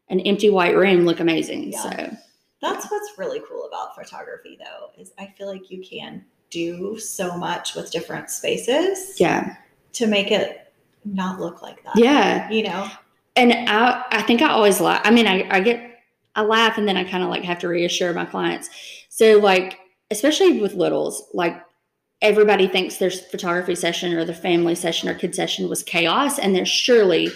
an empty white room look amazing. Yeah. So That's what's really cool about photography though, is I feel like you can do so much with different spaces yeah. to make it not look like that. Yeah. You know? And I, I think I always laugh. I mean, I, I get, I laugh and then I kind of like have to reassure my clients. So, like, especially with littles, like, everybody thinks their photography session or the family session or kid session was chaos. And there's surely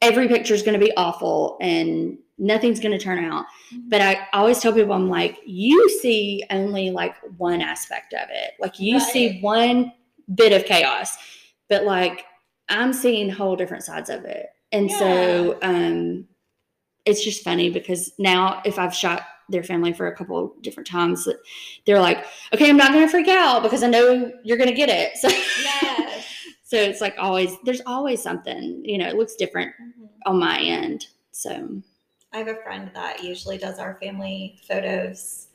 every picture is going to be awful and nothing's going to turn out. But I always tell people, I'm like, you see only like one aspect of it. Like, you see one bit of chaos, but like, I'm seeing whole different sides of it. And so, um, it's just funny because now if I've shot their family for a couple different times, they're like, okay, I'm not going to freak out because I know you're going to get it. So, Yes. So it's like always, there's always something, you know, it looks different Mhm. on my end. So, I have a friend that usually does our family photos.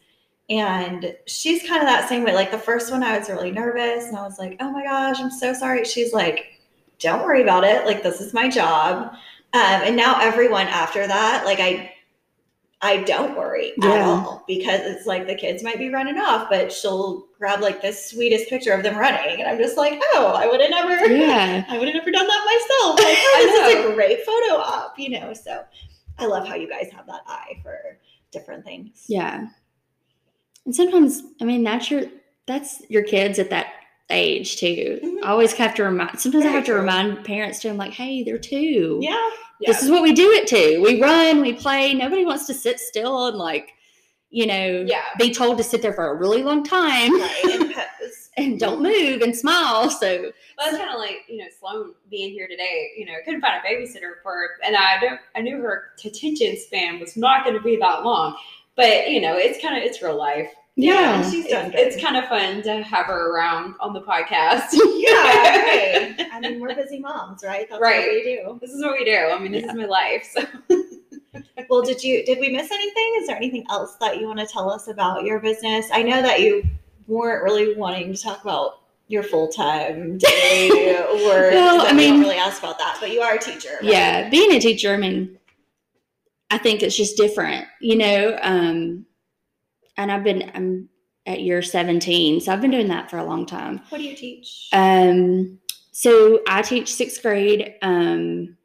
And she's kind of that same way. Like the first one, I was really nervous and I was like, oh my gosh, I'm so sorry. She's like, don't worry about it. Like, this is my job. Um, and now everyone after that, like, I, I don't worry at all because it's like the kids might be running off, but she'll grab like the sweetest picture of them running. And I'm just like, oh, I would have never, yeah. I would have never done that myself. Like, oh, I this is a great photo op, you know. So I love how you guys have that eye for different things. Yeah. And sometimes, I mean, that's your that's your kids at that age too. Mhm. I always have to remind. Sometimes I Very have to remind parents too. I'm like, hey, they're two. Yeah. This is what we do it to. We run, we play. Nobody wants to sit still and like, you know, Yeah. be told to sit there for a really long time Right. And and don't move and smile. So Well, it's kind of like you know Sloan being here today. You know, couldn't find a babysitter for, her, and I don't. I knew her attention span was not going to be that long, but you know, it's kind of it's real life. yeah, and she's done It's, it's kind of fun to have her around on the podcast. yeah. Right. I mean, we're busy moms, right? That's Right. what we do. This is what we do. I mean, this is my life. So. Well, did you did we miss anything? Is there anything else that you want to tell us about your business? I know that you weren't really wanting to talk about your full time daily work. Well, I mean- really ask about that, but you are a teacher. right? yeah. Being a teacher, I mean, I think it's just different, you know. Um, and I've been I'm at year 17, so I've been doing that for a long time. What do you teach? Um, so I teach sixth grade. Um,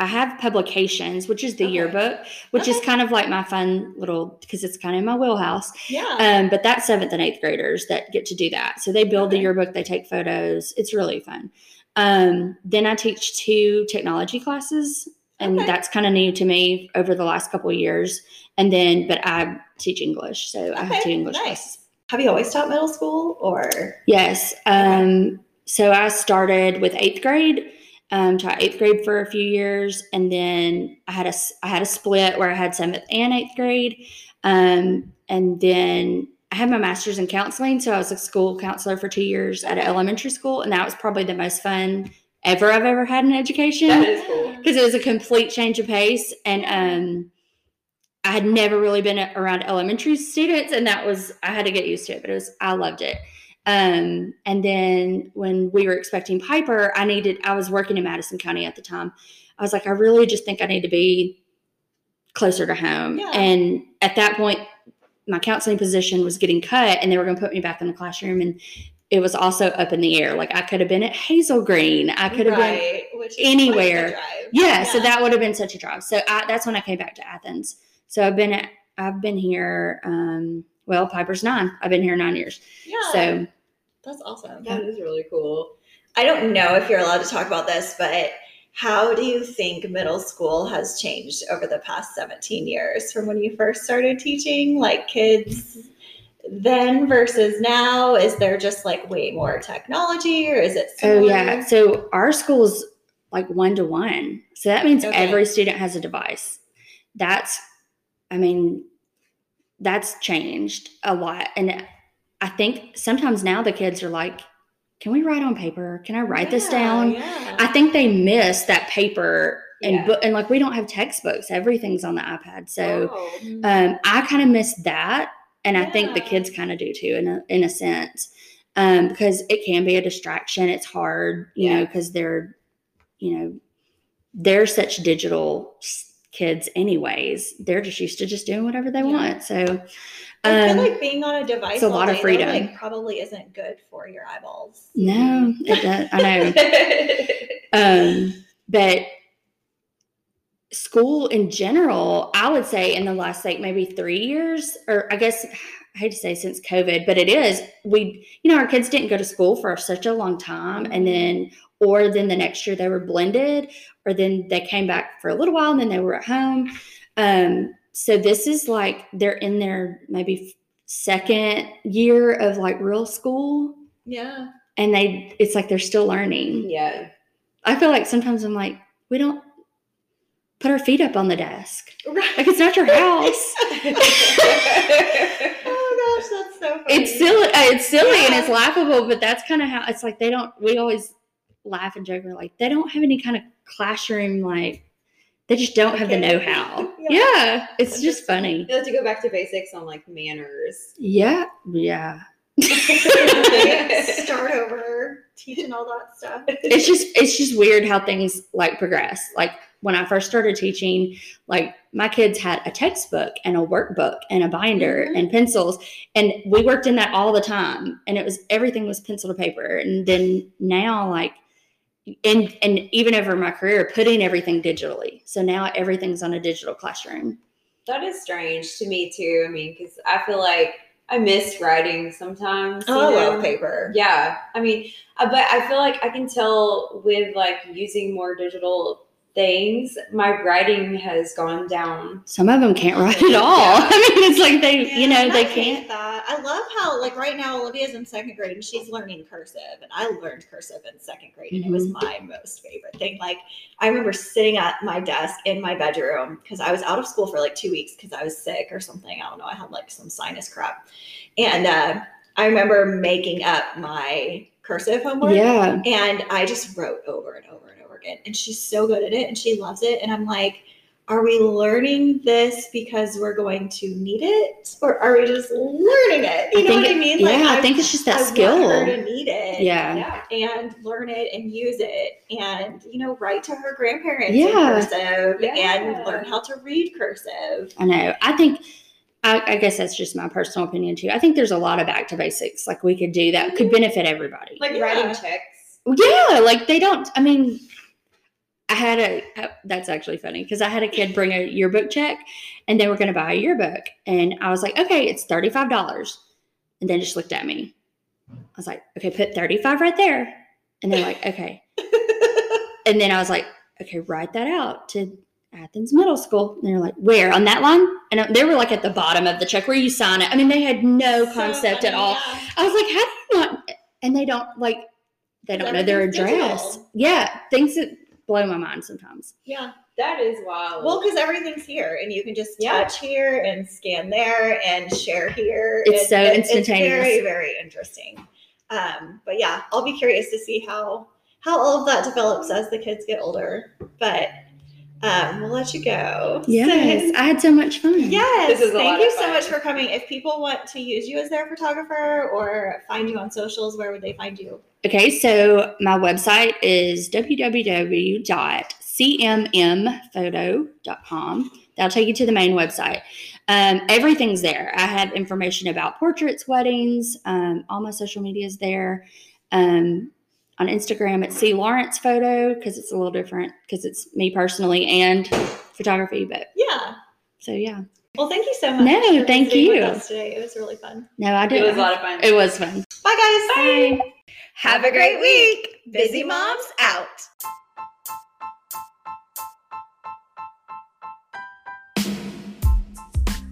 I have publications, which is the Okay. yearbook, which is kind of like my fun little because it's kind of in my wheelhouse. yeah. Um, but that's seventh and eighth graders that get to do that. So they build the yearbook, they take photos. It's really fun. Um, then I teach two technology classes, and Okay. that's kind of new to me over the last couple of years. And then, but I teach English, so I have two Okay, English nice. classes. Have you always taught middle school or? Yes. Um, so I started with eighth grade, um, taught eighth grade for a few years, and then I had a I had a split where I had seventh and eighth grade, um, and then I had my master's in counseling, so I was a school counselor for two years at an elementary school, and that was probably the most fun ever I've ever had in education. That is cool. because it was a complete change of pace. And um I had never really been around elementary students. And that was I had to get used to it but it was I loved it um and then when we were expecting Piper I needed I was working in Madison County at the time I was like I really just think I need to be closer to home Yeah. and at that point my counseling position was getting cut and they were going to put me back in the classroom and it was also up in the air like I could have been at Hazel Green I could have been right, which anywhere. drive. yeah, so that would have been such a drive. So I, that's when I came back to Athens. So I've been at, I've been here. Um, well, Piper's nine. I've been here nine years. yeah. So that's awesome. That is really cool. I don't know if you're allowed to talk about this, but how do you think middle school has changed over the past 17 years from when you first started teaching? Like kids then versus now? Is there just like way more technology or is it oh yeah. So our school's like one to one. So that means Okay. every student has a device. That's, I mean, that's changed a lot. And I think sometimes now the kids are like, can we write on paper? Can I write this down? Yeah. I think they miss that paper and Yeah. book and like we don't have textbooks. Everything's on the iPad. So Oh. um, I kind of miss that, and I think the kids kind of do too, in a in a sense, um, because it can be a distraction. It's hard, you know, because they're, you know, they're such digital kids, anyways. They're just used to just doing whatever they Yeah. want. So, I feel um, like being on a device a lot of day, though, freedom. like, probably isn't good for your eyeballs. no, it does, I know. um, but school in general, I would say in the last like maybe three years, or I guess I hate to say since COVID, but it is we, you know, our kids didn't go to school for such a long time, and then or then the next year they were blended, or then they came back for a little while and then they were at home. Um, so this is like they're in their maybe second year of like real school, Yeah. and they it's like they're still learning. yeah. I feel like sometimes I'm like, we don't put our feet up on the desk. Right. Like it's not your house. oh gosh, that's so funny. it's silly. uh, It's silly and it's laughable, but that's kind of how it's like. They don't. We always laugh and joke. We're like, they don't have any kind of classroom like. They just don't have the know-how. Yeah. Yeah, it's just funny. You have to go back to basics on like manners. Yeah, yeah. Start over teaching all that stuff. it's just it's just weird how things like progress. Like when I first started teaching, like my kids had a textbook and a workbook and a binder Mhm. and pencils, and we worked in that all the time. And it was everything was pencil to paper. And then now, like, and and even over my career, putting everything digitally. So now everything's on a digital classroom. That is strange to me too. I mean, because I feel like I miss writing sometimes. you Oh, I know? love paper. Yeah, I mean, uh, but I feel like I can tell with like using more digital things, my writing has gone down. Some of them can't write at all. Yeah. I mean, it's like they, Yeah, you know, they I can't. That. I love how, like, right now, Olivia's in second grade and she's learning cursive, and I learned cursive in second grade, and it was Mm-hmm. my most favorite thing. Like, I remember sitting at my desk in my bedroom because I was out of school for like two weeks because I was sick or something. I don't know. I had like some sinus crap, and uh, I remember making up my cursive homework. Yeah. And I just wrote over and over and. And she's so good at it and she loves it. And I'm like, are we learning this because we're going to need it, or are we just learning it? You I know think what I it- mean? yeah, I think it's just that I skill. Want her to need it. Yeah. and learn it and use it and you know write to her grandparents Yeah. in cursive Yeah. and learn how to read cursive I know. I think, I, I guess that's just my personal opinion too. I think there's a lot of back to basics like we could do that could mm-hmm. benefit everybody. Like Yeah. writing checks. Yeah, like they don't. I mean, I had a. That's actually funny because I had a kid bring a yearbook check, and they were going to buy a yearbook, and I was like, okay, it's thirty five dollars, and they just looked at me. I was like, okay, put thirty five right there, and they're like, okay, and then I was like, okay, write that out to Athens Middle School, and they're like, where on that line? And they were like at the bottom of the check where you sign it. I mean, they had no So concept at all. yeah. I was like, how do you not? And they don't like, they don't know their address. digital. Yeah, things that blow my mind sometimes. yeah That is wild. well because everything's here and you can just Yeah. touch here and scan there and share here It's and so it- instantaneous. it's very very interesting um but yeah i'll be curious to see how how all of that develops as the kids get older but um we'll let you go Yes, So- I had so much fun. Yes, This is a thank lot you of so much for coming. If people want to use you as their photographer or find you on socials, where would they find you? Okay, so my website is www.cmmphoto.com. That'll take you to the main website. Um, everything's there. I have information about portraits, weddings, um, all my social media is there. Um, on Instagram, it's C Lawrence Photo because it's a little different because it's me personally and photography. But Yeah. so yeah, Well, thank you so much. No, for thank visiting with you. us today. It was really fun. no, I did. it was a lot of fun. It was fun. Bye, guys. Bye. Have a great week. Bizzy Moms out.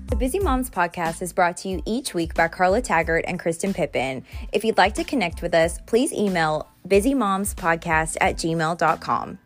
The Bizzy Moms podcast is brought to you each week by Carla Taggart and Kristen Pippin. If you'd like to connect with us, please email bizzymomspodcast at gmail.com.